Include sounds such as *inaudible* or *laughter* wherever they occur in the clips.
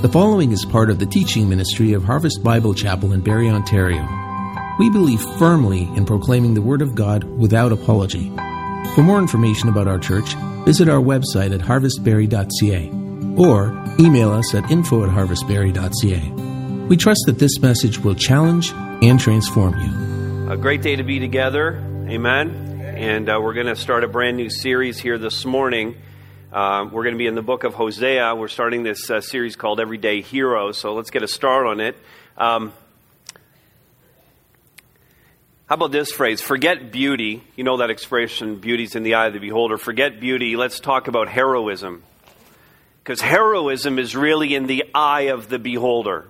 The following is part of the teaching ministry of Harvest Bible Chapel in Barrie, Ontario. We believe firmly in proclaiming the Word of God without apology. For more information about our church, visit our website at harvestbarrie.ca or email us at info at harvestbarrie.ca. We trust that this message will challenge and transform you. A great day to be together. Amen. And uh, we're going to start a brand new series here this morning. Uh, we're going to be in the book of Hosea. We're starting this uh, series called Everyday Heroes. So let's get a start on it. Um, how about this phrase? Forget beauty. You know that expression, beauty's in the eye of the beholder. Forget beauty. Let's talk about heroism. Because heroism is really in the eye of the beholder.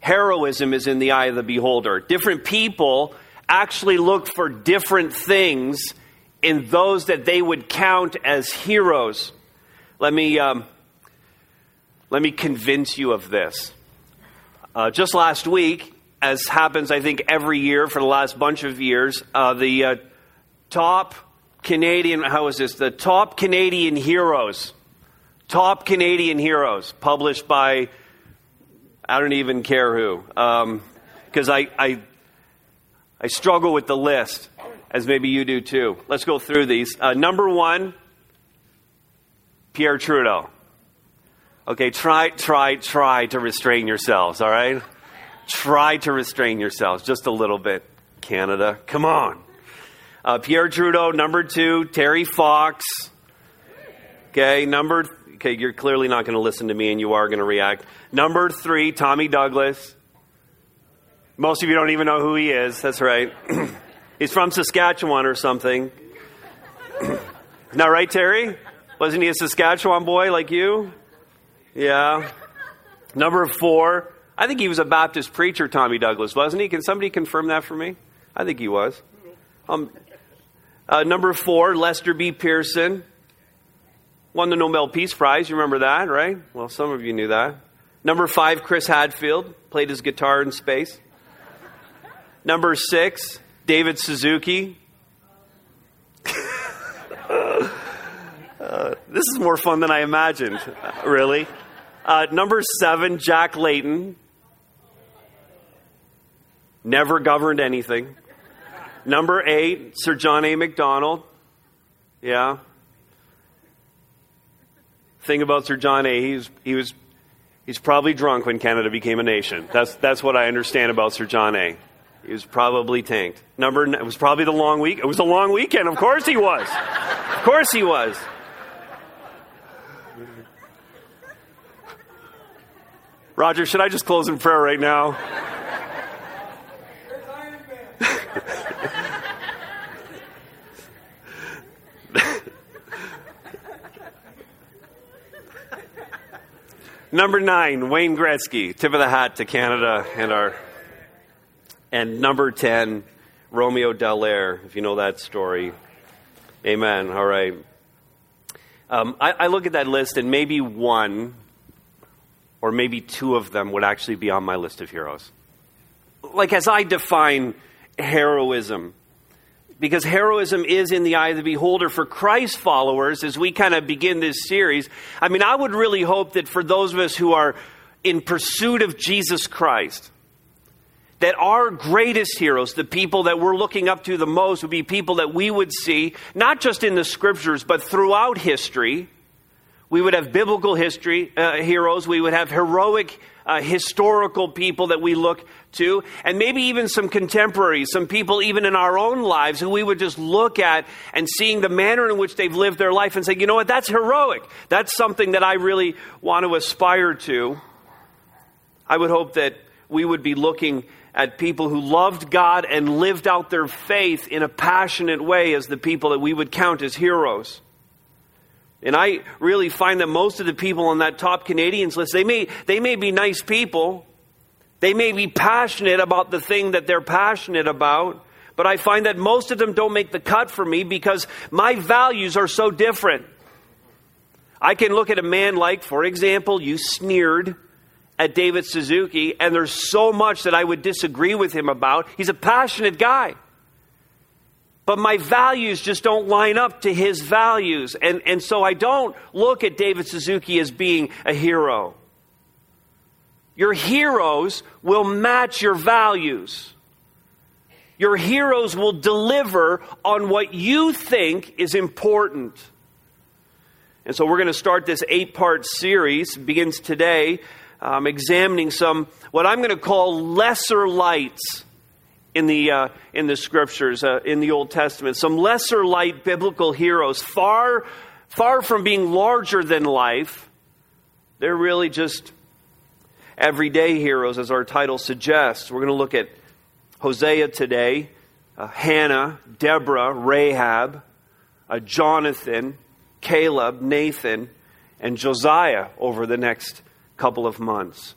Heroism is in the eye of the beholder. Different people actually look for different things in those that they would count as heroes. Let me, um, let me convince you of this. Uh, just last week, as happens, I think, every year for the last bunch of years, uh, the uh, top Canadian, how is this? The top Canadian heroes, top Canadian heroes, published by, I don't even care who, because um, I, I, I struggle with the list as maybe you do too. Let's go through these. Uh, number one, Pierre Trudeau. Okay, try, try, try to restrain yourselves, all right? Try to restrain yourselves just a little bit, Canada. Come on. Uh, Pierre Trudeau, number two, Terry Fox. Okay, number, okay, you're clearly not going to listen to me and you are going to react. Number three, Tommy Douglas. Most of you don't even know who he is. That's right. *clears throat* He's from Saskatchewan or something. *clears throat* Isn't that right, Terry? Wasn't he a Saskatchewan boy like you? Yeah. Number four, I think he was a Baptist preacher, Tommy Douglas, wasn't he? Can somebody confirm that for me? I think he was. Um, uh, number four, Lester B. Pearson. Won the Nobel Peace Prize. You remember that, right? Well, some of you knew that. Number five, Chris Hadfield. Played his guitar in space. Number six, David Suzuki. *laughs* uh, this is more fun than I imagined, really. Uh, number seven, Jack Layton. Never governed anything. Number eight, Sir John A. Macdonald. Yeah. Thing about Sir John A. He's, he was he's probably drunk when Canada became a nation. That's that's what I understand about Sir John A. He was probably tanked. Number it was probably the long week. It was a long weekend. Of course he was. Of course he was. Roger, should I just close in prayer right now? *laughs* Number nine, Wayne Gretzky. Tip of the hat to Canada and our and number 10, Romeo Dallaire, if you know that story. Amen. All right. Um, I, I look at that list, and maybe one or maybe two of them would actually be on my list of heroes. Like, as I define heroism, because heroism is in the eye of the beholder for Christ followers as we kind of begin this series. I mean, I would really hope that for those of us who are in pursuit of Jesus Christ, that our greatest heroes, the people that we're looking up to the most, would be people that we would see, not just in the scriptures, but throughout history. We would have biblical history uh, heroes. We would have heroic uh, historical people that we look to, and maybe even some contemporaries, some people even in our own lives who we would just look at and seeing the manner in which they've lived their life and say, you know what, that's heroic. That's something that I really want to aspire to. I would hope that we would be looking at people who loved God and lived out their faith in a passionate way as the people that we would count as heroes. And I really find that most of the people on that top Canadians list, they may, they may be nice people. They may be passionate about the thing that they're passionate about. But I find that most of them don't make the cut for me because my values are so different. I can look at a man like, for example, you sneered at David Suzuki, and there's so much that I would disagree with him about. He's a passionate guy. but my values just don't line up to his values. And, and so I don't look at David Suzuki as being a hero. Your heroes will match your values. Your heroes will deliver on what you think is important. And so we're going to start this eight part series, begins today, um, examining some, what I'm going to call lesser lights in the, uh, in the scriptures, uh, in the Old Testament. Some lesser light biblical heroes, far, far from being larger than life. They're really just everyday heroes, as our title suggests. We're going to look at Hosea today, uh, Hannah, Deborah, Rahab, uh, Jonathan, Caleb, Nathan, and Josiah over the next couple of months.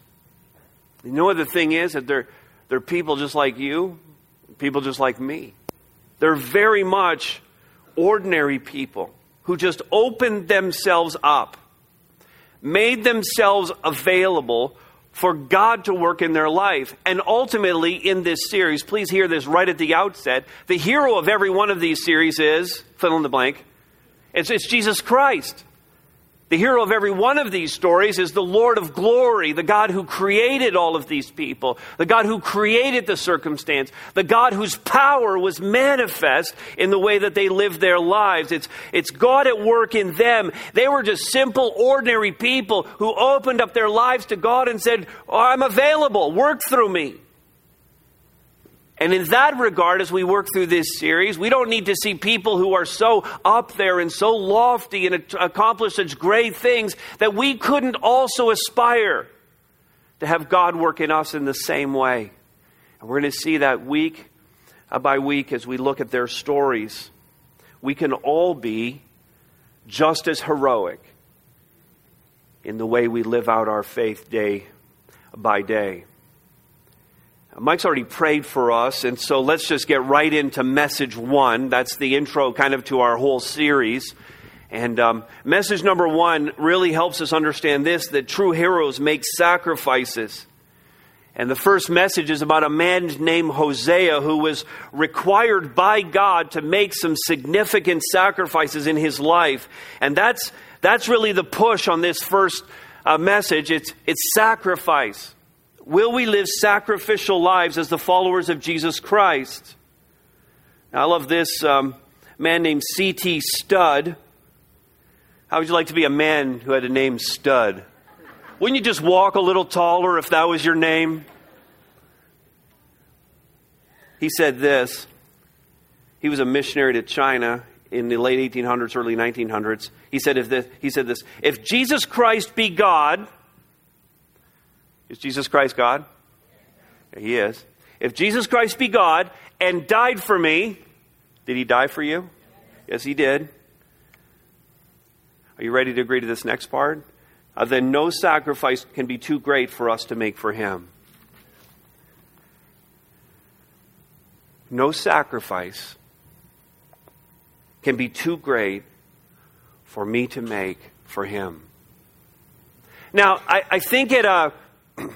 You know what the thing is? That they're, they're people just like you, people just like me. They're very much ordinary people who just opened themselves up, made themselves available for God to work in their life. And ultimately, in this series, please hear this right at the outset the hero of every one of these series is fill in the blank. It's, it's Jesus Christ. The hero of every one of these stories is the Lord of glory, the God who created all of these people, the God who created the circumstance, the God whose power was manifest in the way that they lived their lives. It's, it's God at work in them. They were just simple, ordinary people who opened up their lives to God and said, oh, I'm available, work through me. And in that regard, as we work through this series, we don't need to see people who are so up there and so lofty and accomplish such great things that we couldn't also aspire to have God work in us in the same way. And we're going to see that week uh, by week as we look at their stories. We can all be just as heroic in the way we live out our faith day by day. Mike's already prayed for us, and so let's just get right into message one. That's the intro kind of to our whole series. And um, message number one really helps us understand this that true heroes make sacrifices. And the first message is about a man named Hosea who was required by God to make some significant sacrifices in his life. And that's, that's really the push on this first uh, message. It's, it's sacrifice. Will we live sacrificial lives as the followers of Jesus Christ? Now, I love this um, man named C.T. Studd. How would you like to be a man who had a name Stud? Wouldn't you just walk a little taller if that was your name? He said this. He was a missionary to China in the late 1800s, early 1900s. He said, if this, he said this If Jesus Christ be God, is Jesus Christ God? He is. If Jesus Christ be God and died for me, did he die for you? Yes, he did. Are you ready to agree to this next part? Uh, then no sacrifice can be too great for us to make for him. No sacrifice can be too great for me to make for him. Now, I, I think at a *clears throat*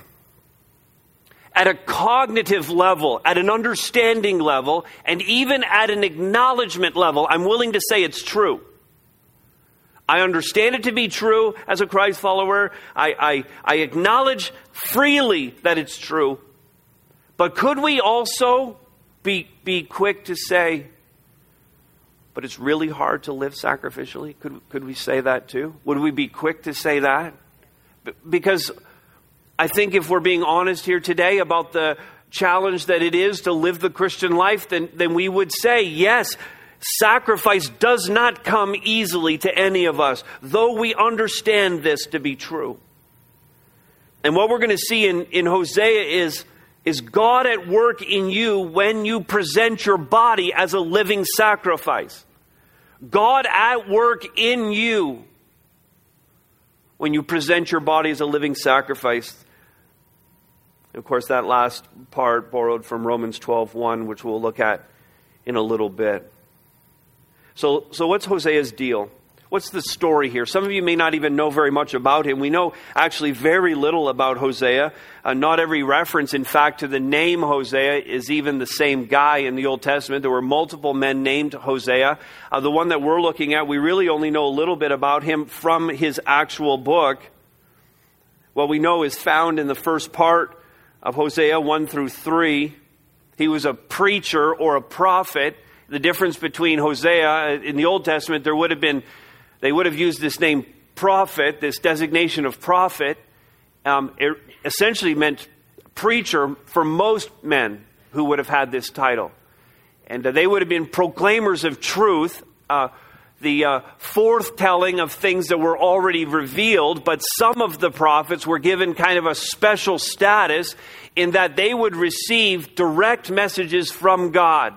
at a cognitive level, at an understanding level, and even at an acknowledgement level, I'm willing to say it's true. I understand it to be true as a Christ follower. I, I, I acknowledge freely that it's true. But could we also be, be quick to say, but it's really hard to live sacrificially? Could, could we say that too? Would we be quick to say that? Because I think if we're being honest here today about the challenge that it is to live the Christian life, then, then we would say, yes, sacrifice does not come easily to any of us, though we understand this to be true. And what we're going to see in, in Hosea is, is God at work in you when you present your body as a living sacrifice. God at work in you when you present your body as a living sacrifice. Of course, that last part borrowed from Romans 12:1, which we'll look at in a little bit. So, so what's Hosea's deal? What's the story here? Some of you may not even know very much about him. We know actually very little about Hosea. Uh, not every reference, in fact, to the name Hosea is even the same guy in the Old Testament. There were multiple men named Hosea. Uh, the one that we're looking at, we really only know a little bit about him from his actual book. What we know is found in the first part of Hosea 1 through 3. He was a preacher or a prophet. The difference between Hosea uh, in the Old Testament, there would have been they would have used this name prophet, this designation of prophet. Um, it essentially meant preacher for most men who would have had this title. And uh, they would have been proclaimers of truth, uh, the uh, forthtelling of things that were already revealed, but some of the prophets were given kind of a special status in that they would receive direct messages from God.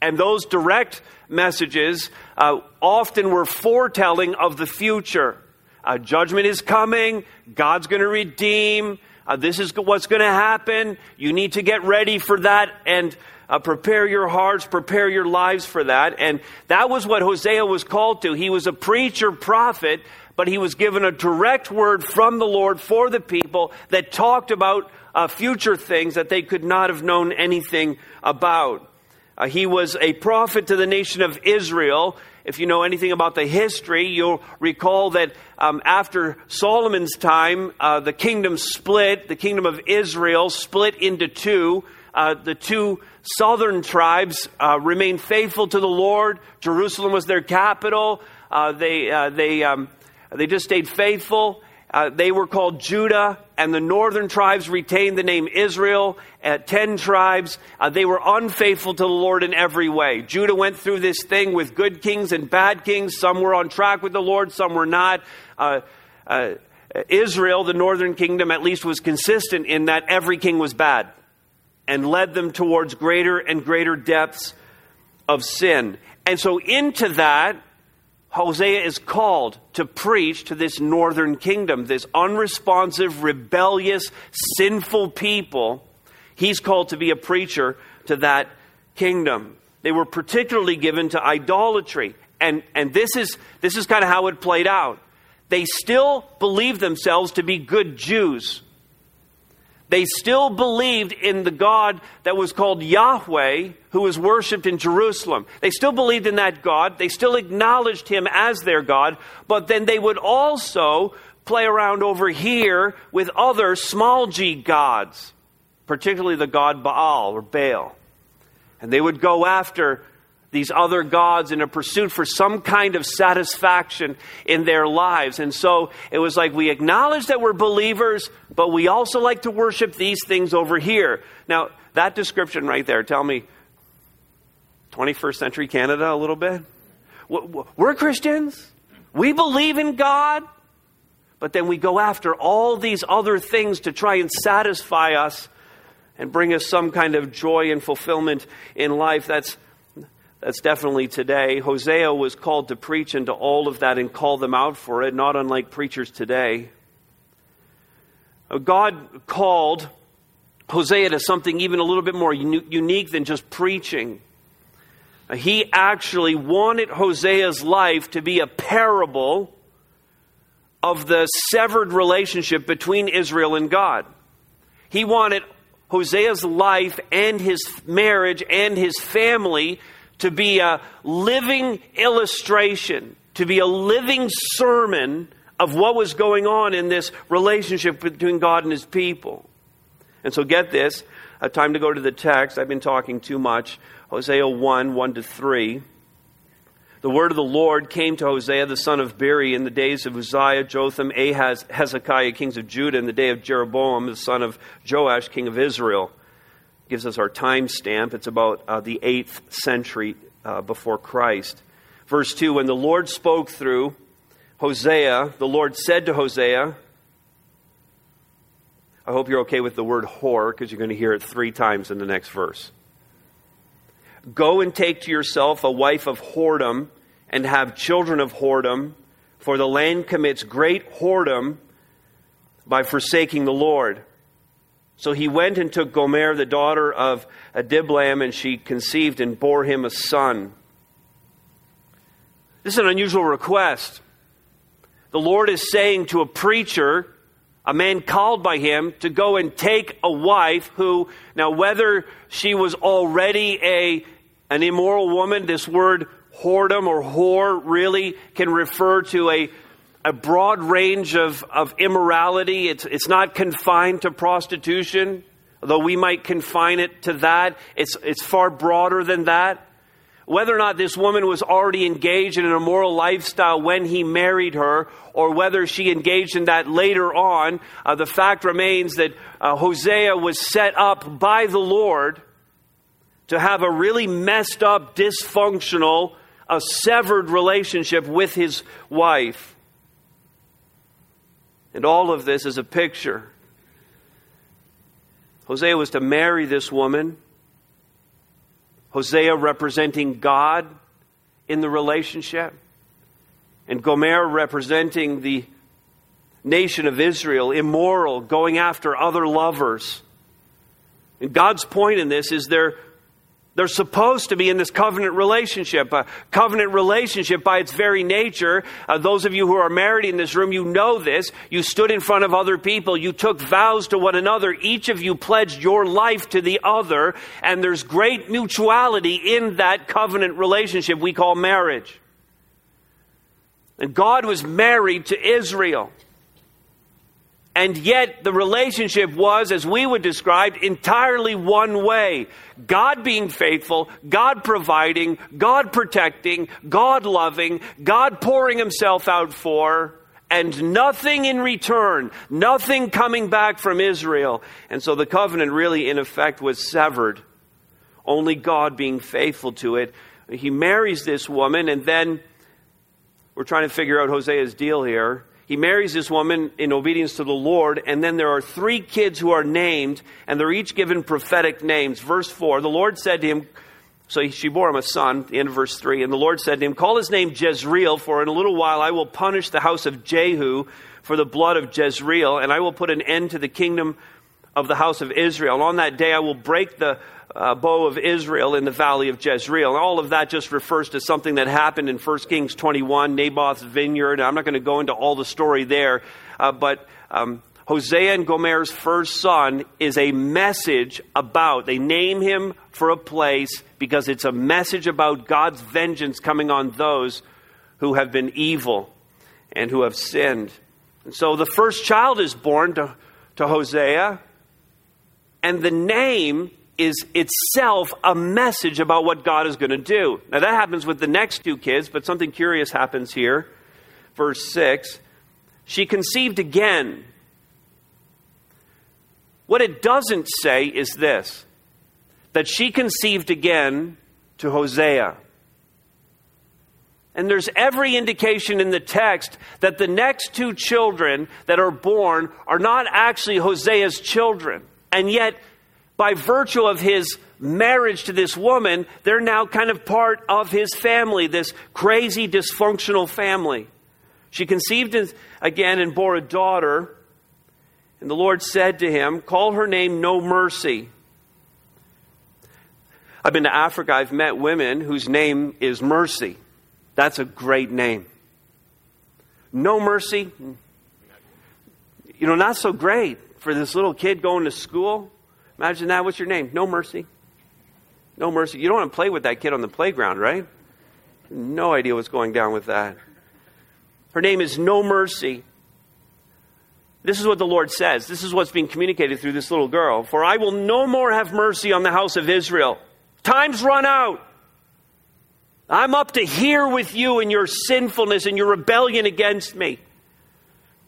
And those direct messages uh, often were foretelling of the future. Uh, judgment is coming, God's going to redeem, uh, this is what's going to happen. You need to get ready for that and uh, prepare your hearts, prepare your lives for that. And that was what Hosea was called to. He was a preacher, prophet, but he was given a direct word from the Lord for the people that talked about uh, future things that they could not have known anything about. Uh, he was a prophet to the nation of Israel. If you know anything about the history, you'll recall that um, after Solomon's time, uh, the kingdom split. The kingdom of Israel split into two. Uh, the two southern tribes uh, remained faithful to the Lord. Jerusalem was their capital. Uh, they, uh, they, um, they just stayed faithful. Uh, they were called Judah, and the northern tribes retained the name Israel. At ten tribes, uh, they were unfaithful to the Lord in every way. Judah went through this thing with good kings and bad kings. Some were on track with the Lord, some were not. Uh Israel, the northern kingdom, at least was consistent in that every king was bad and led them towards greater and greater depths of sin. And so, into that, Hosea is called to preach to this northern kingdom, this unresponsive, rebellious, sinful people. He's called to be a preacher to that kingdom. They were particularly given to idolatry. And, and this, is, this is kind of how it played out. They still believed themselves to be good Jews. They still believed in the God that was called Yahweh, who was worshiped in Jerusalem. They still believed in that God. They still acknowledged him as their God. But then they would also play around over here with other small g gods, particularly the god Baal or Baal. And they would go after these other gods in a pursuit for some kind of satisfaction in their lives. And so it was like we acknowledge that we're believers, but we also like to worship these things over here. Now, that description right there, tell me, 21st century Canada a little bit? We're Christians. We believe in God, but then we go after all these other things to try and satisfy us and bring us some kind of joy and fulfillment in life. That's that's definitely today. Hosea was called to preach into all of that and call them out for it, not unlike preachers today. Uh, God called Hosea to something even a little bit more unique than just preaching. Uh, he actually wanted Hosea's life to be a parable of the severed relationship between Israel and God. He wanted Hosea's life and his marriage and his family to be a living illustration, to be a living sermon of what was going on in this relationship between God and his people. And so get this, a time to go to the text. I've been talking too much. Hosea 1 1 to 3. The word of the Lord came to Hosea the son of Beeri in the days of Uzziah, Jotham, Ahaz, Hezekiah, kings of Judah, in the day of Jeroboam, the son of Joash, king of Israel gives us our time stamp. It's about uh, the 8th century uh, before Christ. Verse 2 When the Lord spoke through Hosea, the Lord said to Hosea, I hope you're okay with the word whore because you're going to hear it three times in the next verse. Go and take to yourself a wife of whoredom and have children of whoredom, for the land commits great whoredom by forsaking the Lord. So he went and took Gomer, the daughter of Diblaim, and she conceived and bore him a son. This is an unusual request. The Lord is saying to a preacher, a man called by him, to go and take a wife who, now, whether she was already a, an immoral woman, this word whoredom or whore really can refer to a, a broad range of, of immorality. It's, it's not confined to prostitution, though we might confine it to that. It's, it's far broader than that. Whether or not this woman was already engaged in an immoral lifestyle when he married her, or whether she engaged in that later on, uh, the fact remains that uh, Hosea was set up by the Lord to have a really messed up, dysfunctional, a severed relationship with his wife. And all of this is a picture. Hosea was to marry this woman. Hosea representing God in the relationship, and Gomer representing the nation of Israel, immoral, going after other lovers. And God's point in this is they're they're supposed to be in this covenant relationship. A covenant relationship, by its very nature, uh, those of you who are married in this room, you know this. You stood in front of other people. You took vows to one another. Each of you pledged your life to the other. And there's great mutuality in that covenant relationship we call marriage. And God was married to Israel. And yet, the relationship was, as we would describe, entirely one way. God being faithful, God providing, God protecting, God loving, God pouring Himself out for, and nothing in return, nothing coming back from Israel. And so the covenant really, in effect, was severed. Only God being faithful to it. He marries this woman, and then we're trying to figure out Hosea's deal here he marries this woman in obedience to the Lord, and then there are three kids who are named, and they're each given prophetic names. Verse 4 The Lord said to him, so she bore him a son, of verse 3. And the Lord said to him, Call his name Jezreel, for in a little while I will punish the house of Jehu for the blood of Jezreel, and I will put an end to the kingdom of the house of Israel. And on that day I will break the uh, bow of Israel in the valley of Jezreel. And all of that just refers to something that happened in 1 Kings 21, Naboth's vineyard. I'm not going to go into all the story there, uh, but um, Hosea and Gomer's first son is a message about, they name him for a place because it's a message about God's vengeance coming on those who have been evil and who have sinned. And so the first child is born to, to Hosea, and the name is itself a message about what God is going to do. Now, that happens with the next two kids, but something curious happens here. Verse 6 She conceived again. What it doesn't say is this that she conceived again to Hosea. And there's every indication in the text that the next two children that are born are not actually Hosea's children. And yet, by virtue of his marriage to this woman, they're now kind of part of his family, this crazy, dysfunctional family. She conceived again and bore a daughter. And the Lord said to him, Call her name No Mercy. I've been to Africa. I've met women whose name is Mercy. That's a great name. No Mercy. You know, not so great for this little kid going to school. Imagine that. What's your name? No mercy. No mercy. You don't want to play with that kid on the playground, right? No idea what's going down with that. Her name is No Mercy. This is what the Lord says. This is what's being communicated through this little girl. For I will no more have mercy on the house of Israel. Time's run out. I'm up to here with you in your sinfulness and your rebellion against me.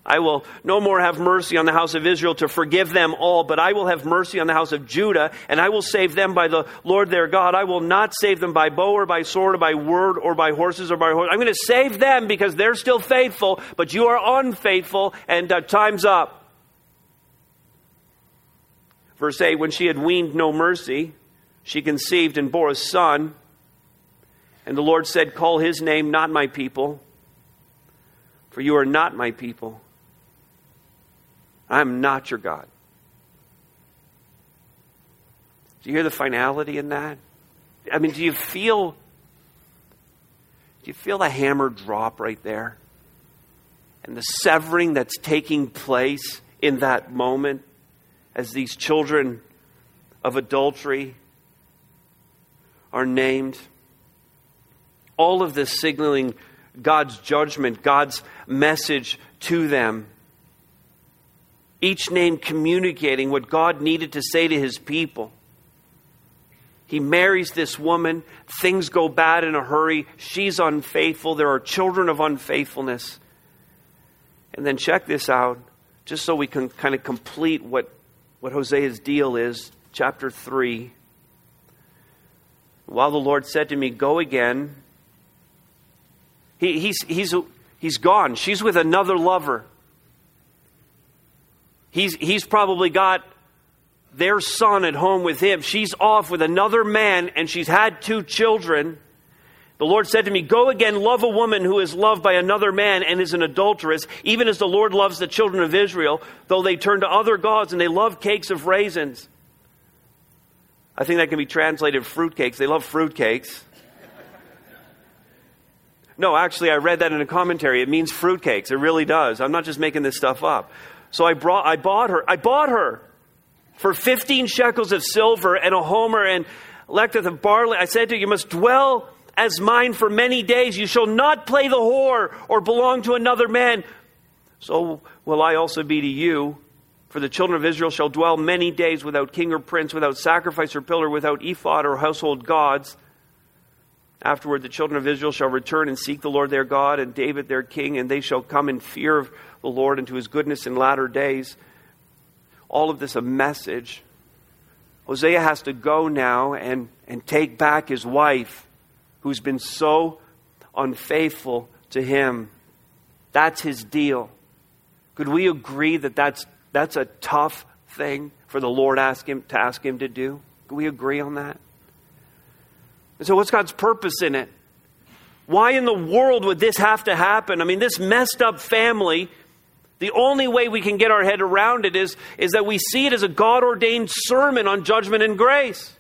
I will no more have mercy on the house of Israel to forgive them all, but I will have mercy on the house of Judah, and I will save them by the Lord their God. I will not save them by bow or by sword or by word or by horses or by horses. I'm going to save them because they're still faithful, but you are unfaithful, and uh, time's up. Verse 8 When she had weaned no mercy, she conceived and bore a son. And the Lord said, Call his name not my people, for you are not my people I'm not your God. Do you hear the finality in that? I mean, do you feel Do you feel the hammer drop right there? And the severing that's taking place in that moment as these children of adultery are named. All of this signaling God's judgment, God's message to them. Each name communicating what God needed to say to his people. He marries this woman. Things go bad in a hurry. She's unfaithful. There are children of unfaithfulness. And then check this out, just so we can kind of complete what, what Hosea's deal is. Chapter 3. While the Lord said to me, Go again. He, he's, he's, he's gone. She's with another lover. He's, he's probably got their son at home with him. She's off with another man, and she's had two children. The Lord said to me, Go again, love a woman who is loved by another man and is an adulteress, even as the Lord loves the children of Israel, though they turn to other gods and they love cakes of raisins. I think that can be translated fruitcakes. They love fruitcakes. No, actually, I read that in a commentary. It means fruitcakes. It really does. I'm not just making this stuff up. So I, brought, I bought her. I bought her for 15 shekels of silver and a homer and lethech of barley. I said to you, you must dwell as mine for many days. You shall not play the whore or belong to another man. So will I also be to you. For the children of Israel shall dwell many days without king or prince, without sacrifice or pillar, without ephod or household gods. Afterward, the children of Israel shall return and seek the Lord their God and David their king, and they shall come in fear of the Lord and to his goodness in latter days all of this a message. Hosea has to go now and, and take back his wife who's been so unfaithful to him. That's his deal. Could we agree that that's, that's a tough thing for the Lord ask him, to ask him to do? Could we agree on that? And so, what's God's purpose in it? Why in the world would this have to happen? I mean, this messed up family the only way we can get our head around it is, is that we see it as a God ordained sermon on judgment and grace.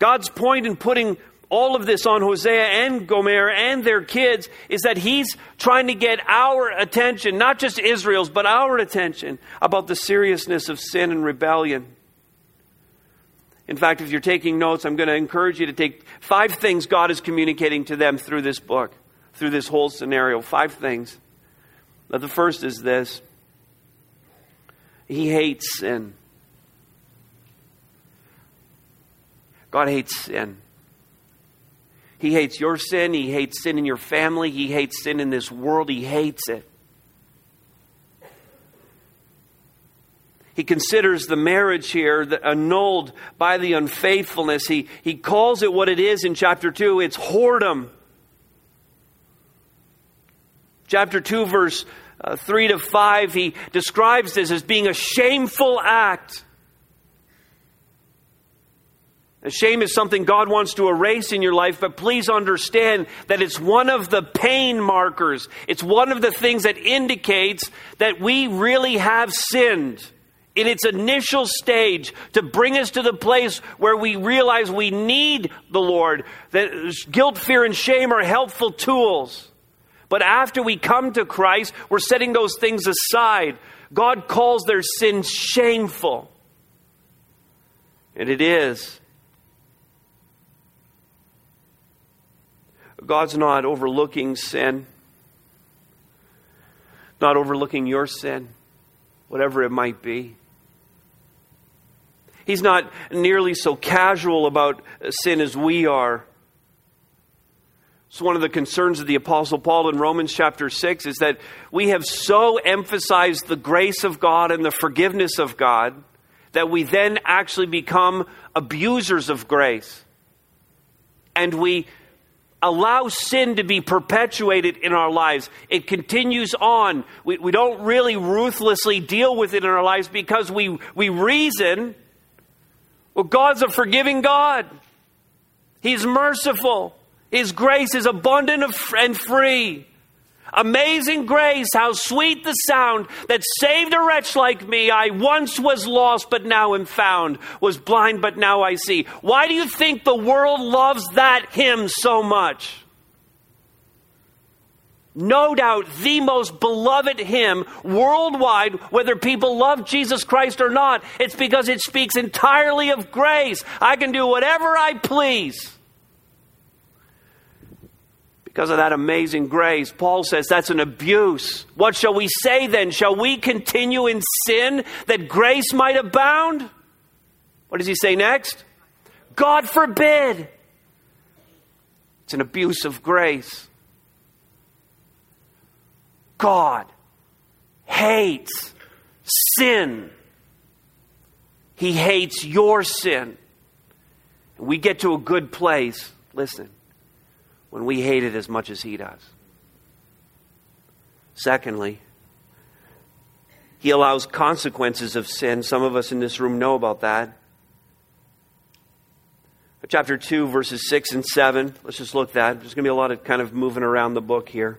God's point in putting all of this on Hosea and Gomer and their kids is that he's trying to get our attention, not just Israel's, but our attention about the seriousness of sin and rebellion. In fact, if you're taking notes, I'm going to encourage you to take five things God is communicating to them through this book, through this whole scenario. Five things. The first is this He hates sin. God hates sin. He hates your sin. He hates sin in your family. He hates sin in this world. He hates it. He considers the marriage here annulled by the unfaithfulness. He, he calls it what it is in chapter 2 it's whoredom. Chapter 2, verse uh, 3 to 5, he describes this as being a shameful act. Shame is something God wants to erase in your life, but please understand that it's one of the pain markers. It's one of the things that indicates that we really have sinned in its initial stage to bring us to the place where we realize we need the Lord. That guilt, fear, and shame are helpful tools. But after we come to Christ, we're setting those things aside. God calls their sin shameful. And it is. God's not overlooking sin, not overlooking your sin, whatever it might be. He's not nearly so casual about uh, sin as we are. It's one of the concerns of the Apostle Paul in Romans chapter 6 is that we have so emphasized the grace of God and the forgiveness of God that we then actually become abusers of grace. And we allow sin to be perpetuated in our lives. It continues on. We, we don't really ruthlessly deal with it in our lives because we, we reason, well, God's a forgiving God, He's merciful. His grace is abundant and free. Amazing grace, how sweet the sound that saved a wretch like me. I once was lost, but now am found, was blind, but now I see. Why do you think the world loves that hymn so much? No doubt the most beloved hymn worldwide, whether people love Jesus Christ or not. It's because it speaks entirely of grace. I can do whatever I please. Because of that amazing grace, Paul says that's an abuse. What shall we say then? Shall we continue in sin that grace might abound? What does he say next? God forbid. It's an abuse of grace. God hates sin. He hates your sin. We get to a good place, listen, when we hate it as much as He does. Secondly, He allows consequences of sin. Some of us in this room know about that. Chapter 2, verses 6 and 7. Let's just look at that. There's going to be a lot of kind of moving around the book here.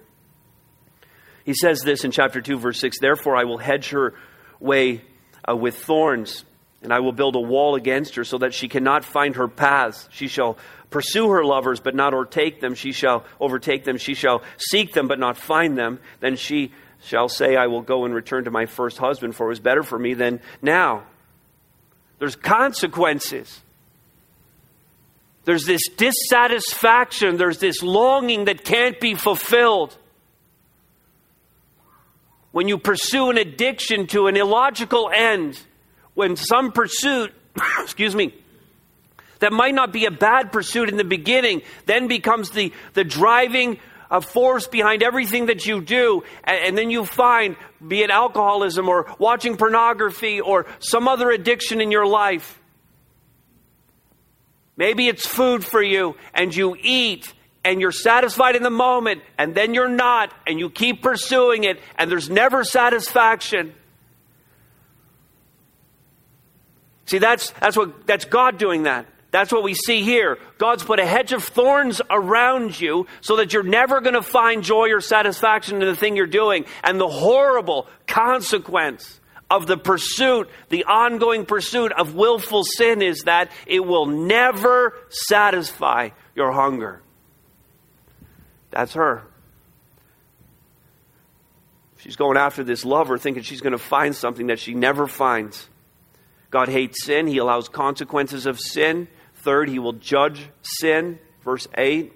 He says this in chapter 2, verse 6 Therefore, I will hedge her way uh, with thorns, and I will build a wall against her so that she cannot find her paths. She shall pursue her lovers, but not overtake them. She shall overtake them. She shall seek them, but not find them. Then she shall say, I will go and return to my first husband, for it was better for me than now. There's consequences. There's this dissatisfaction. There's this longing that can't be fulfilled when you pursue an addiction to an illogical end, when some pursuit, *coughs* excuse me, that might not be a bad pursuit in the beginning, then becomes the, the driving uh, force behind everything that you do. And, and then you find, be it alcoholism or watching pornography or some other addiction in your life. Maybe it's food for you and you eat and you're satisfied in the moment, and then you're not, and you keep pursuing it, and there's never satisfaction. See, that's, that's, what, that's God doing that. That's what we see here. God's put a hedge of thorns around you so that you're never going to find joy or satisfaction in the thing you're doing. And the horrible consequence of the pursuit, the ongoing pursuit of willful sin, is that it will never satisfy your hunger. That's her. She's going after this lover, thinking she's going to find something that she never finds. God hates sin. He allows consequences of sin. Third, he will judge sin. Verse 8.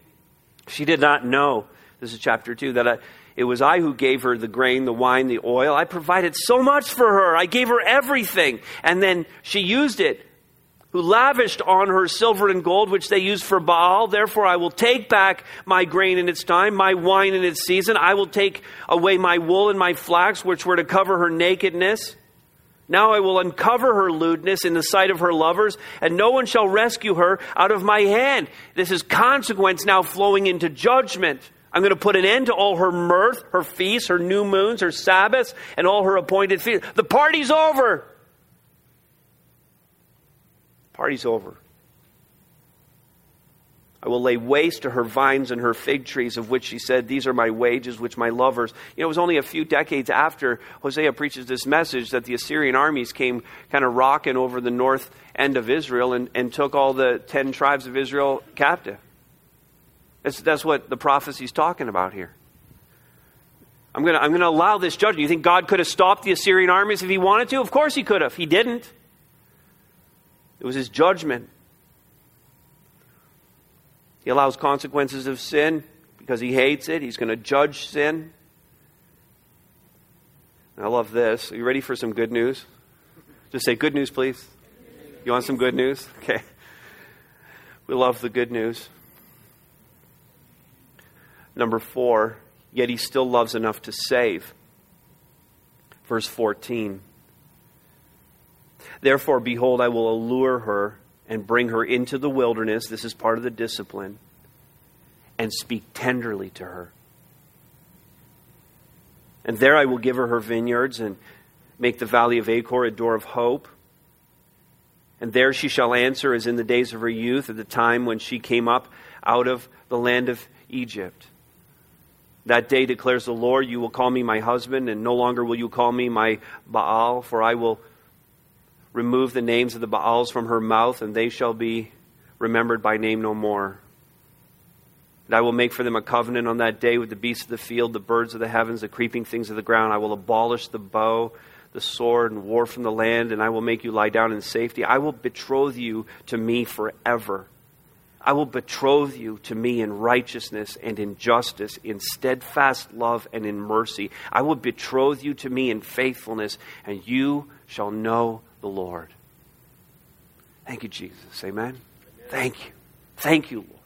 She did not know, this is chapter 2, that I, it was I who gave her the grain, the wine, the oil. I provided so much for her. I gave her everything. And then she used it who lavished on her silver and gold, which they used for Baal. Therefore, I will take back my grain in its time, my wine in its season. I will take away my wool and my flax, which were to cover her nakedness. Now I will uncover her lewdness in the sight of her lovers, and no one shall rescue her out of my hand. This is consequence now flowing into judgment. I'm going to put an end to all her mirth, her feasts, her new moons, her Sabbaths, and all her appointed feasts. The party's over. Party's over. I will lay waste to her vines and her fig trees, of which she said, These are my wages, which my lovers. You know, it was only a few decades after Hosea preaches this message that the Assyrian armies came kind of rocking over the north end of Israel and, and took all the ten tribes of Israel captive. That's, that's what the prophecy's talking about here. I'm going to I'm going to allow this judgment. You think God could have stopped the Assyrian armies if he wanted to? Of course he could have. He didn't. It was his judgment. He allows consequences of sin because he hates it. He's going to judge sin. I love this. Are you ready for some good news? Just say good news, please. You want some good news? *laughs* Okay. We love the good news. Number four, yet he still loves enough to save. Verse 14. Therefore, behold, I will allure her and bring her into the wilderness. This is part of the discipline. And speak tenderly to her. And there I will give her her vineyards and make the valley of Achor a door of hope. And there she shall answer as in the days of her youth, at the time when she came up out of the land of Egypt. That day declares the Lord, you will call me my husband, and no longer will you call me my Baal, for I will remove the names of the Baals from her mouth, and they shall be remembered by name no more. And I will make for them a covenant on that day with the beasts of the field, the birds of the heavens, the creeping things of the ground. I will abolish the bow, the sword, and war from the land, and I will make you lie down in safety. I will betroth you to me forever. I will betroth you to me in righteousness and in justice, in steadfast love and in mercy. I will betroth you to me in faithfulness, and you shall know the Lord. Thank you, Jesus. Amen. Amen. Thank you. Thank you, Lord.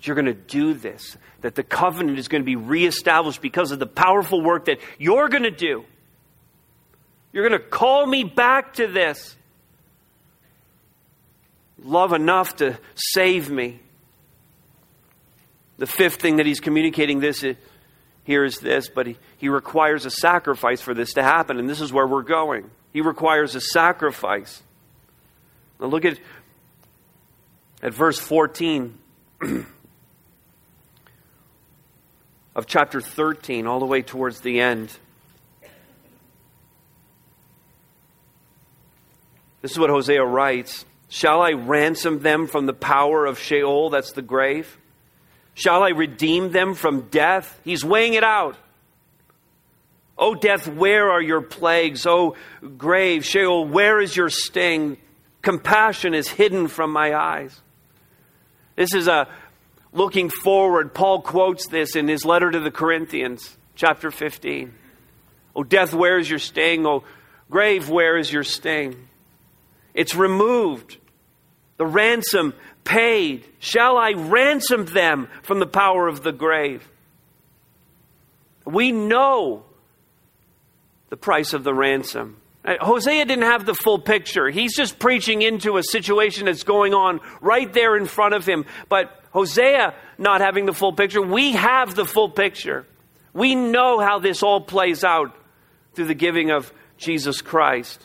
You're going to do this, that the covenant is going to be reestablished because of the powerful work that you're going to do. You're going to call me back to this love enough to save me. The fifth thing that he's communicating this is, here is this, but he, he requires a sacrifice for this to happen, and this is where we're going. He requires a sacrifice. Now look at, at verse 14 *clears throat* of chapter 13, all the way towards the end. This is what Hosea writes. Shall I ransom them from the power of Sheol, that's the grave? Shall I redeem them from death? He's weighing it out. O death, where are your plagues? O grave, Sheol, where is your sting? Compassion is hidden from my eyes. This is a looking forward. Paul quotes this in his letter to the Corinthians, chapter 15. O death, where is your sting? O grave, where is your sting? It's removed the ransom paid. Shall I ransom them from the power of the grave? We know the price of the ransom. Uh, Hosea didn't have the full picture. He's just preaching into a situation that's going on right there in front of him. But Hosea not having the full picture, we have the full picture. We know how this all plays out through the giving of Jesus Christ.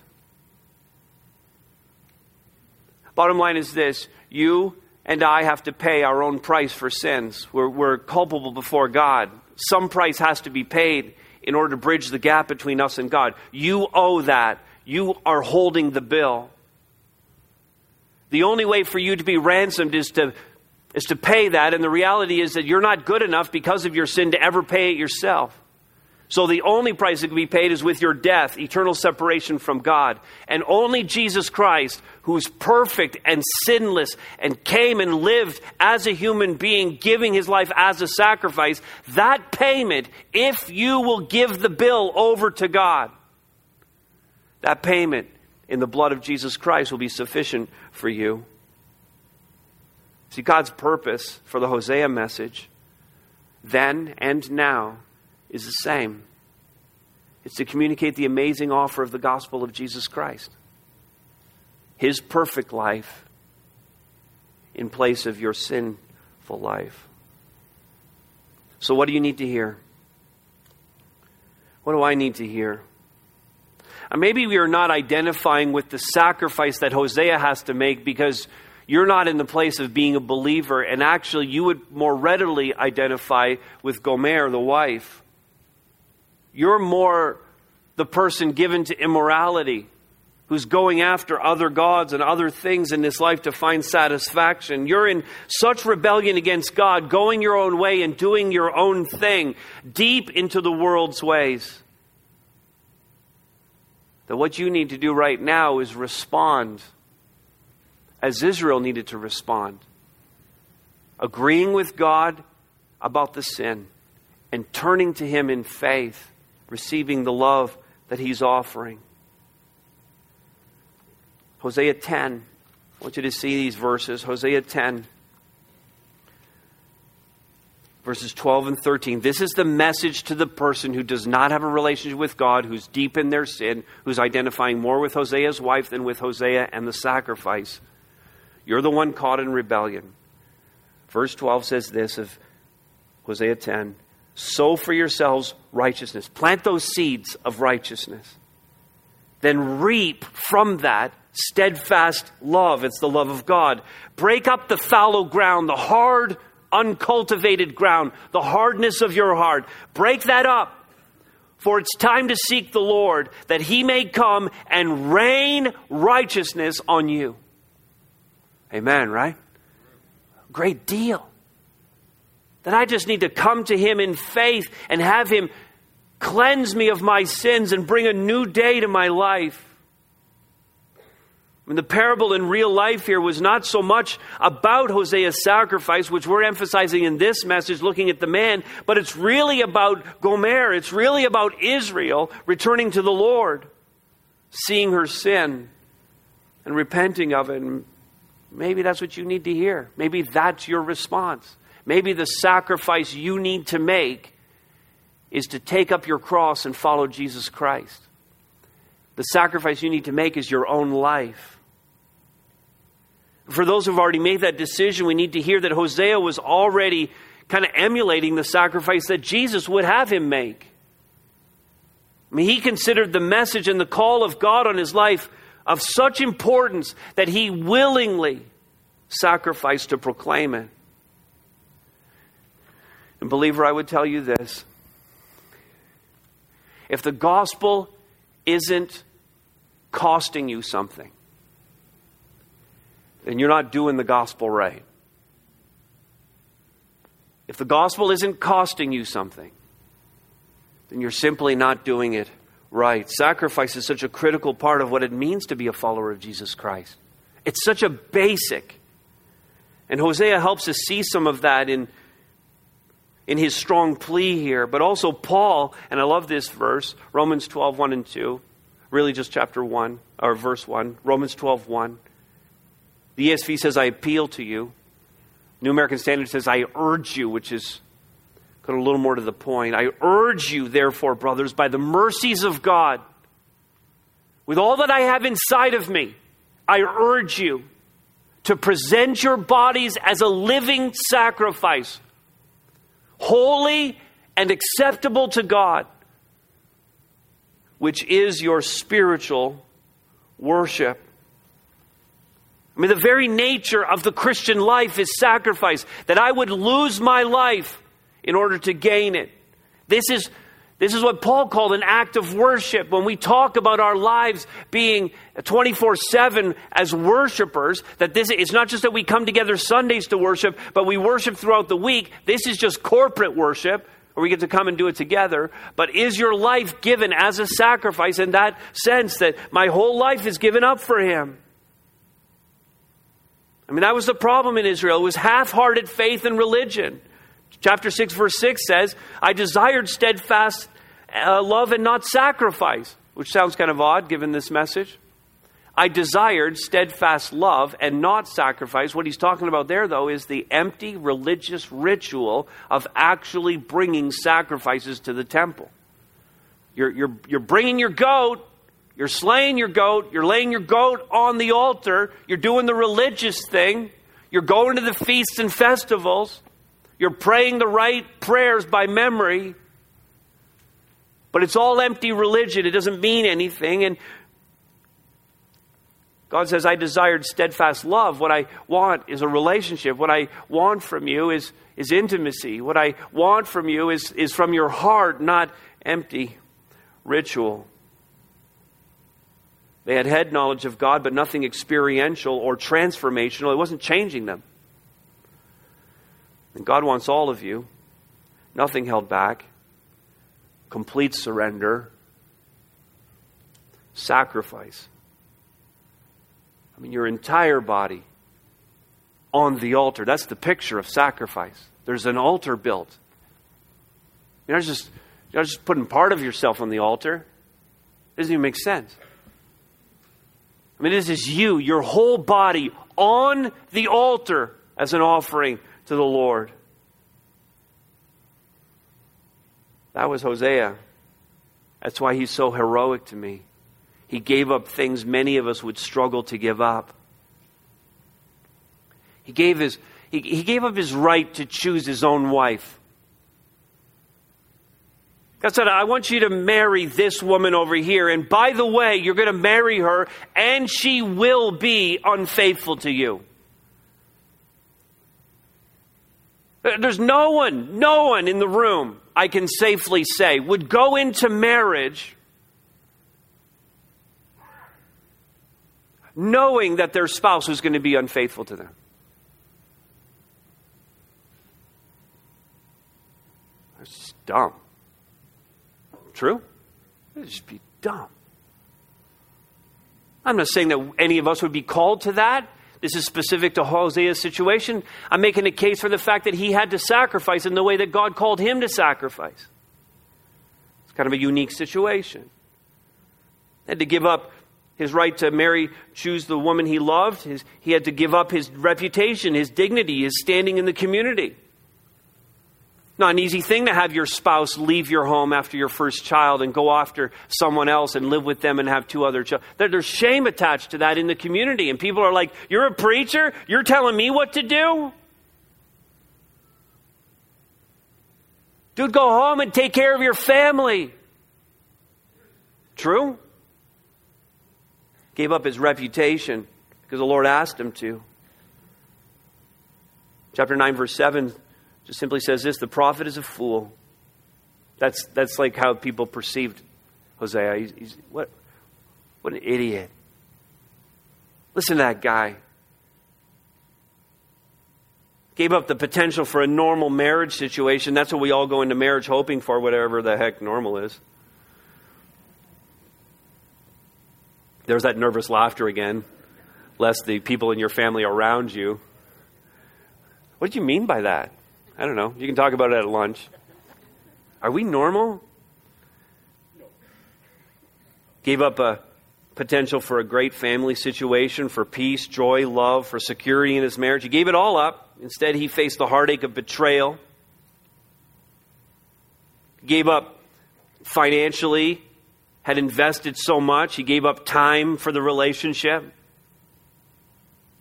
Bottom line is this you and I have to pay our own price for sins. We're, we're culpable before God. Some price has to be paid in order to bridge the gap between us and God. You owe that. You are holding the bill. The only way for you to be ransomed is to, is to pay that, and the reality is that you're not good enough because of your sin to ever pay it yourself. So the only price that can be paid is with your death, eternal separation from God. And only Jesus Christ, who's perfect and sinless and came and lived as a human being, giving his life as a sacrifice, that payment, if you will give the bill over to God, that payment in the blood of Jesus Christ will be sufficient for you. See, God's purpose for the Hosea message then and now is the same it's to communicate the amazing offer of the gospel of Jesus Christ, His perfect life in place of your sinful life. So, what do you need to hear? What do I need to hear? And maybe we are not identifying with the sacrifice that Hosea has to make because you're not in the place of being a believer, and actually, you would more readily identify with Gomer, the wife. You're more the person given to immorality, who's going after other gods and other things in this life to find satisfaction. You're in such rebellion against God, going your own way and doing your own thing, deep into the world's ways. That what you need to do right now is respond as Israel needed to respond, agreeing with God about the sin and turning to Him in faith receiving the love that he's offering. Hosea 10. I want you to see these verses. Hosea 10, verses 12 and 13. This is the message to the person who does not have a relationship with God, who's deep in their sin, who's identifying more with Hosea's wife than with Hosea and the sacrifice. You're the one caught in rebellion. Verse 12 says this of Hosea 10 sow for yourselves righteousness. Plant those seeds of righteousness. Then reap from that steadfast love. It's the love of God. Break up the fallow ground, the hard uncultivated ground, the hardness of your heart. Break that up. For it's time to seek the Lord that he may come and rain righteousness on you. Amen, right? Great deal. That I just need to come to him in faith and have him cleanse me of my sins and bring a new day to my life. I mean, the parable in real life here was not so much about Hosea's sacrifice, which we're emphasizing in this message, looking at the man, but it's really about Gomer. It's really about Israel returning to the Lord, seeing her sin and repenting of it. And maybe that's what you need to hear. Maybe that's your response. Maybe the sacrifice you need to make is to take up your cross and follow Jesus Christ. The sacrifice you need to make is your own life for those who've already made that decision, we need to hear that Hosea was already kind of emulating the sacrifice that Jesus would have him make. I mean, he considered the message and the call of God on his life of such importance that he willingly sacrificed to proclaim it. And, believer, I would tell you this if the gospel isn't costing you something, then you're not doing the gospel right. If the gospel isn't costing you something, then you're simply not doing it right. Sacrifice is such a critical part of what it means to be a follower of Jesus Christ. It's such a basic. And Hosea helps us see some of that in, in his strong plea here. But also Paul, and I love this verse, Romans 12, 1 and 2, really just chapter 1, or verse 1, Romans 12, 1. The ESV says, I appeal to you. New American Standard says, I urge you, which is of a little more to the point. I urge you, therefore, brothers, by the mercies of God, with all that I have inside of me, I urge you to present your bodies as a living sacrifice, holy and acceptable to God, which is your spiritual worship. I mean, the very nature of the Christian life is sacrifice, that I would lose my life in order to gain it. This is, this is what Paul called an act of worship. When we talk about our lives being 24 7 as worshipers, that this is not just that we come together Sundays to worship, but we worship throughout the week. This is just corporate worship where we get to come and do it together. But is your life given as a sacrifice in that sense that my whole life is given up for Him? I mean, that was the problem in Israel. It was half hearted faith and religion. Chapter 6, verse 6 says, I desired steadfast uh, love and not sacrifice, which sounds kind of odd given this message. I desired steadfast love and not sacrifice. What he's talking about there, though, is the empty religious ritual of actually bringing sacrifices to the temple. You're, you're, you're bringing your goat, you're slaying your goat, you're laying your goat on the altar, you're doing the religious thing, you're going to the feasts and festivals, you're praying the right prayers by memory, but it's all empty religion. It doesn't mean anything. And God says, I desired steadfast love. What I want is a relationship. What I want from you is, is intimacy. What I want from you is, is from your heart, not empty ritual. They had head knowledge of God, but nothing experiential or transformational. It wasn't changing them. And God wants all of you. Nothing held back. Complete surrender. Sacrifice. I mean, your entire body on the altar. That's the picture of sacrifice. There's an altar built. You're not just, you're not just putting part of yourself on the altar. It doesn't even make sense. I mean, this is you, your whole body on the altar as an offering to the Lord. That was Hosea. That's why he's so heroic to me. He gave up things many of us would struggle to give up. He gave, his, he, he gave up his right to choose his own wife. God said, I want you to marry this woman over here. And by the way, you're going to marry her, and she will be unfaithful to you. Uh, there's no one, no one in the room, I can safely say, would go into marriage knowing that their spouse was going to be unfaithful to them. It's just dumb. True? It'd just be dumb. I'm not saying that any of us would be called to that. This is specific to Hosea's situation. I'm making a case for the fact that he had to sacrifice in the way that God called him to sacrifice. It's kind of a unique situation. He had to give up his right to marry, choose the woman he loved. His, he had to give up his reputation, his dignity, his standing in the community. Not an easy thing to have your spouse leave your home after your first child and go after someone else and live with them and have two other children. There's shame attached to that in the community. And people are like, You're a preacher? You're telling me what to do? Dude, go home and take care of your family. True? Gave up his reputation because the Lord asked him to. Chapter 9, verse 7 just simply says this the prophet is a fool. That's, that's like how people perceived Hosea. He's, he's, what, what an idiot. Listen to that guy. Gave up the potential for a normal marriage situation. That's what we all go into marriage hoping for, whatever the heck normal is. There's that nervous laughter again, lest the people in your family around you. What do you mean by that? I don't know. You can talk about it at lunch. Are we normal? Gave up a potential for a great family situation, for peace, joy, love, for security in his marriage. He gave it all up. Instead, he faced the heartache of betrayal. Gave up financially, had invested so much. He gave up time for the relationship.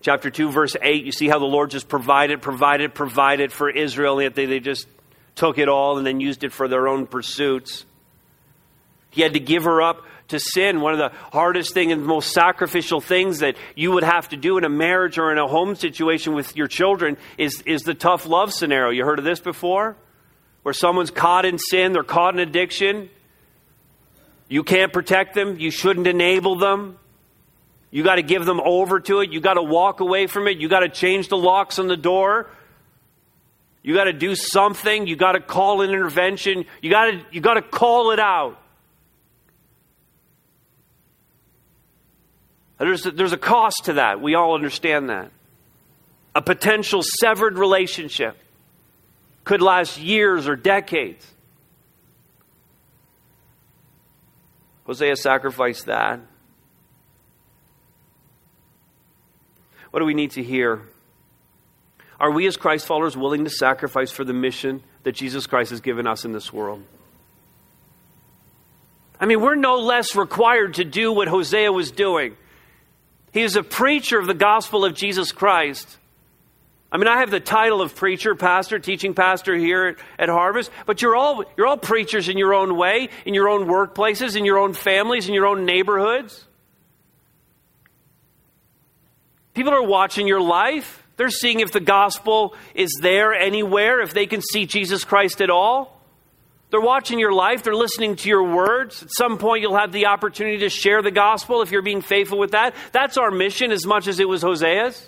Chapter 2, verse 8, you see how the Lord just provided, provided, provided for Israel, yet they, they just took it all and then used it for their own pursuits. He had to give her up to sin. One of the hardest thing and most sacrificial things that you would have to do in a marriage or in a home situation with your children is, is the tough love scenario. You heard of this before? Where someone's caught in sin, they're caught in addiction. You can't protect them, you shouldn't enable them. You got to give them over to it. You got to walk away from it. You got to change the locks on the door. You got to do something. You got to call an intervention. You got to you got to call it out. There's a, there's a cost to that. We all understand that. A potential severed relationship could last years or decades. Hosea sacrificed that. What do we need to hear? Are we as Christ followers willing to sacrifice for the mission that Jesus Christ has given us in this world? I mean, we're no less required to do what Hosea was doing. He is a preacher of the gospel of Jesus Christ. I mean, I have the title of preacher, pastor, teaching pastor here at, Harvest, but you're all, you're all preachers in your own way, in your own workplaces, in your own families, in your own neighborhoods. People are watching your life. They're seeing if the gospel is there anywhere, if they can see Jesus Christ at all. They're watching your life. They're listening to your words. At some point, you'll have the opportunity to share the gospel if you're being faithful with that. That's our mission as much as it was Hosea's.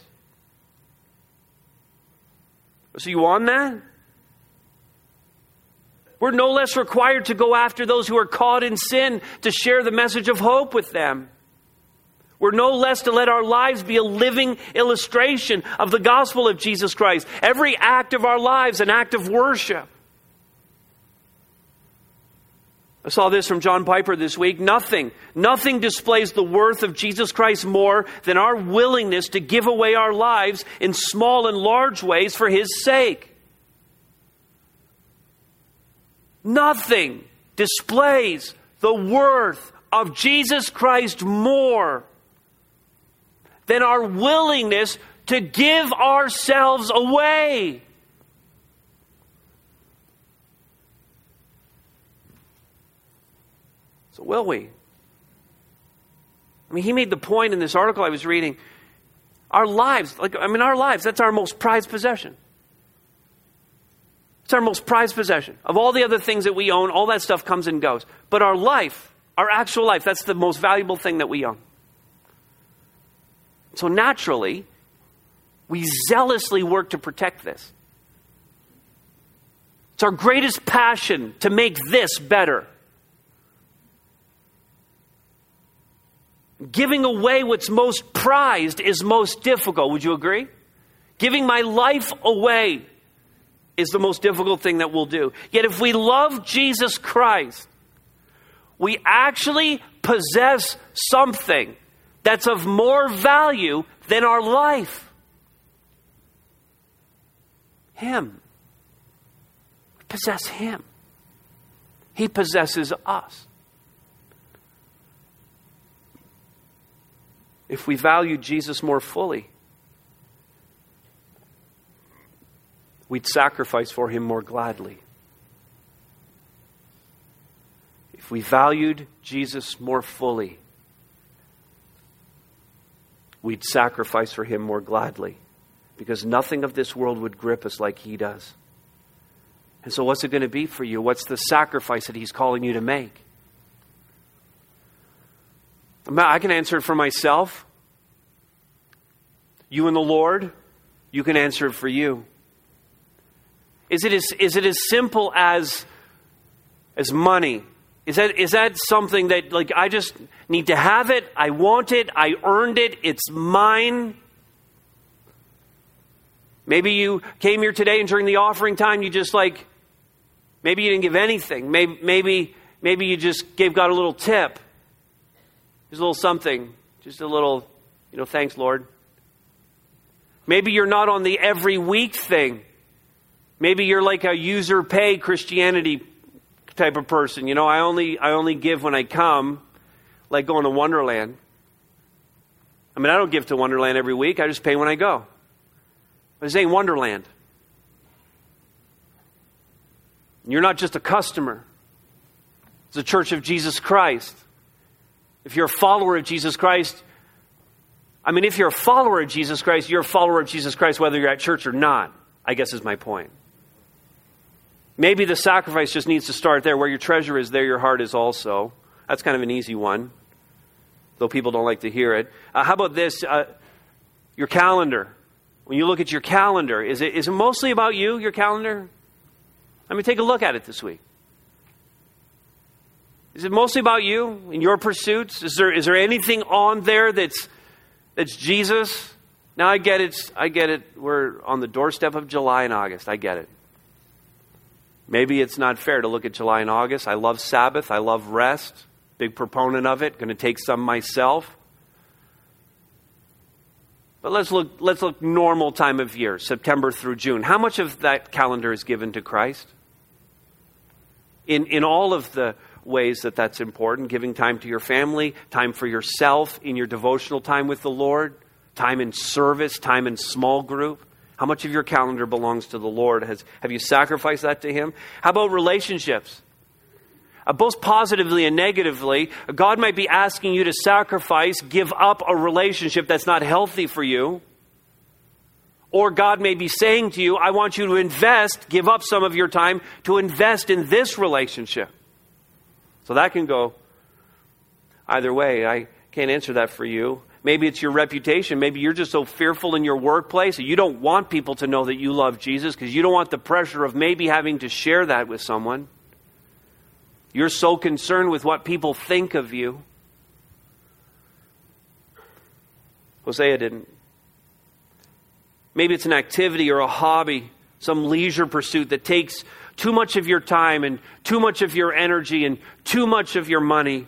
So, you on that? We're no less required to go after those who are caught in sin to share the message of hope with them. We're no less to let our lives be a living illustration of the gospel of Jesus Christ. Every act of our lives, an act of worship. I saw this from John Piper this week. Nothing, nothing displays the worth of Jesus Christ more than our willingness to give away our lives in small and large ways for His sake. Nothing displays the worth of Jesus Christ more than our willingness to give ourselves away. So, will we? I mean, he made the point in this article I was reading. Our lives, like, I mean, our lives, that's our most prized possession. It's our most prized possession. Of all the other things that we own, all that stuff comes and goes. But our life, our actual life, that's the most valuable thing that we own. So naturally, we zealously work to protect this. It's our greatest passion to make this better. Giving away what's most prized is most difficult. Would you agree? Giving my life away is the most difficult thing that we'll do. Yet, if we love Jesus Christ, we actually possess something that's of more value than our life Him. We possess Him, He possesses us. If we value Jesus more fully, we'd sacrifice for him more gladly. If we valued Jesus more fully, we'd sacrifice for him more gladly because nothing of this world would grip us like he does. And so, what's it going to be for you? What's the sacrifice that he's calling you to make? I can answer it for myself. You and the Lord, you can answer it for you. Is it as, is it as simple as, as money? Is that, is that something that, like, I just need to have it? I want it. I earned it. It's mine. Maybe you came here today and during the offering time, you just like, maybe you didn't give anything. Maybe, maybe, maybe you just gave God a little tip. Just a little something. Just a little, you know, thanks, Lord. Maybe you're not on the every week thing. Maybe you're like a user pay Christianity type of person. You know, I only I only give when I come, like going to Wonderland. I mean, I don't give to Wonderland every week. I just pay when I go. But it's ain't Wonderland. You're not just a customer. It's the church of Jesus Christ. If you're a follower of Jesus Christ, I mean, if you're a follower of Jesus Christ, you're a follower of Jesus Christ whether you're at church or not, I guess is my point. Maybe the sacrifice just needs to start there. Where your treasure is, there your heart is also. That's kind of an easy one, though people don't like to hear it. Uh, how about this? Uh, your calendar. When you look at your calendar, is it, is it mostly about you, your calendar? Let me take a look at it this week. Is it mostly about you and your pursuits? Is there, is there anything on there that's, that's Jesus? Now I get it. I get it. We're on the doorstep of July and August. I get it. Maybe it's not fair to look at July and August. I love Sabbath. I love rest. Big proponent of it. Going to take some myself. But let's look, let's look normal time of year, September through June. How much of that calendar is given to Christ? In, in all of the ways that that's important, giving time to your family, time for yourself in your devotional time with the Lord, time in service, time in small group. How much of your calendar belongs to the Lord? Has, have you sacrificed that to Him? How about relationships? Uh, both positively and negatively, God might be asking you to sacrifice, give up a relationship that's not healthy for you. Or God may be saying to you, I want you to invest, give up some of your time to invest in this relationship. So that can go either way. I can't answer that for you. Maybe it's your reputation. Maybe you're just so fearful in your workplace that you don't want people to know that you love Jesus because you don't want the pressure of maybe having to share that with someone. You're so concerned with what people think of you. Hosea didn't. Maybe it's an activity or a hobby, some leisure pursuit that takes too much of your time and too much of your energy and too much of your money.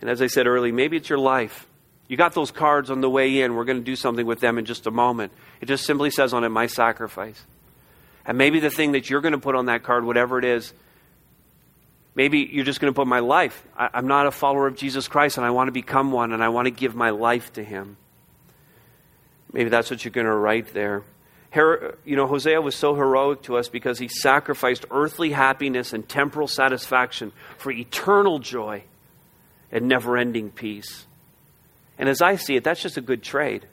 And as I said earlier, maybe it's your life. You got those cards on the way in. We're going to do something with them in just a moment. It just simply says on it, my sacrifice. And maybe the thing that you're going to put on that card, whatever it is, maybe you're just going to put my life. I, am not a follower of Jesus Christ and I want to become one and I want to give my life to him. Maybe that's what you're going to write there. Her, you know, Hosea was so heroic to us because he sacrificed earthly happiness and temporal satisfaction for eternal joy and never ending peace. And as I see it, that's just a good trade.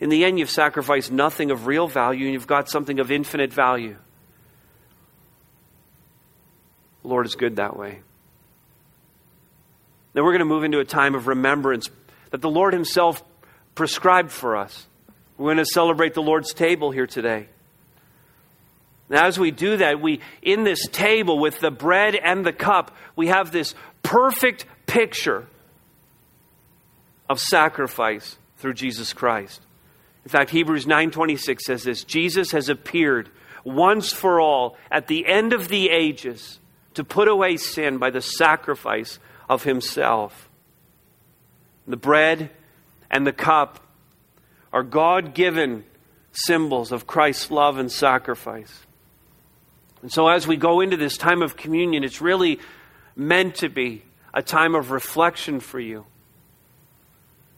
In the end, you've sacrificed nothing of real value and you've got something of infinite value. The Lord is good that way. Then we're going to move into a time of remembrance that the Lord Himself prescribed for us. We're going to celebrate the Lord's table here today. Now, as we do that, we, in this table with the bread and the cup, we have this perfect picture of sacrifice through Jesus Christ. In fact, Hebrews 9:26 says this, Jesus has appeared once for all at the end of the ages to put away sin by the sacrifice of himself. The bread and the cup are God given symbols of Christ's love and sacrifice. And so, as we go into this time of communion, it's really meant to be a time of reflection for you,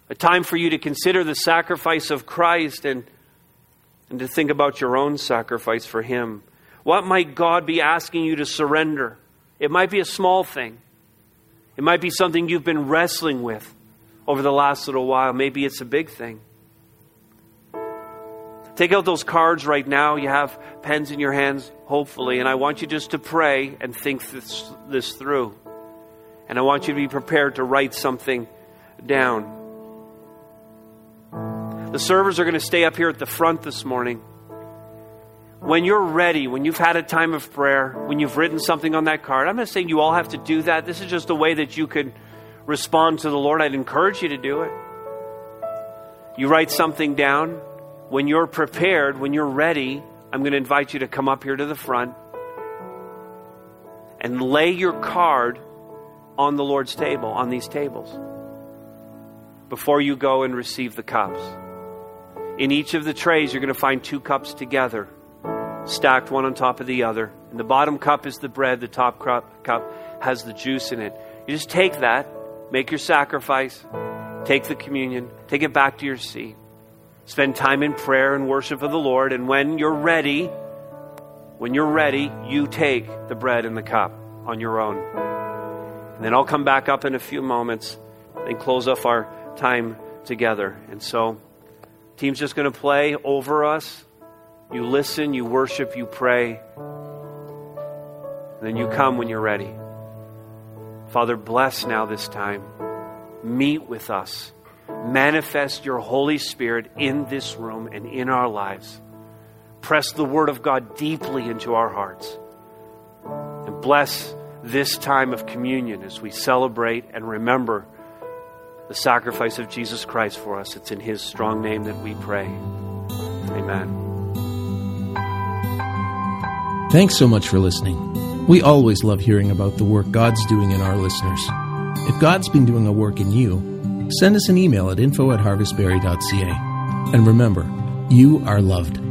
a time for you to consider the sacrifice of Christ and, and to think about your own sacrifice for Him. What might God be asking you to surrender? It might be a small thing, it might be something you've been wrestling with over the last little while. Maybe it's a big thing. Take out those cards right now. You have pens in your hands, hopefully, and I want you just to pray and think this, this through. And I want you to be prepared to write something down. The servers are going to stay up here at the front this morning. When you're ready, when you've had a time of prayer, when you've written something on that card, I'm not saying you all have to do that. This is just a way that you could respond to the Lord. I'd encourage you to do it. You write something down when you're prepared, when you're ready, I'm going to invite you to come up here to the front and lay your card on the Lord's table, on these tables, before you go and receive the cups. In each of the trays, you're going to find two cups together, stacked one on top of the other. And the bottom cup is the bread, the top cup, has the juice in it. You just take that, make your sacrifice, take the communion, take it back to your seat. Spend time in prayer and worship of the Lord. And when you're ready, when you're ready, you take the bread and the cup on your own. And then I'll come back up in a few moments and close off our time together. And so, team's just going to play over us. You listen, you worship, you pray. And then you come when you're ready. Father, bless now this time. Meet with us manifest your Holy Spirit in this room and in our lives. Press the Word of God deeply into our hearts. And bless this time of communion as we celebrate and remember the sacrifice of Jesus Christ for us. It's in His strong name that we pray. Amen. Thanks so much for listening. We always love hearing about the work God's doing in our listeners. If God's been doing a work in you, send us an email at info at harvestbarrie.ca. And remember, you are loved.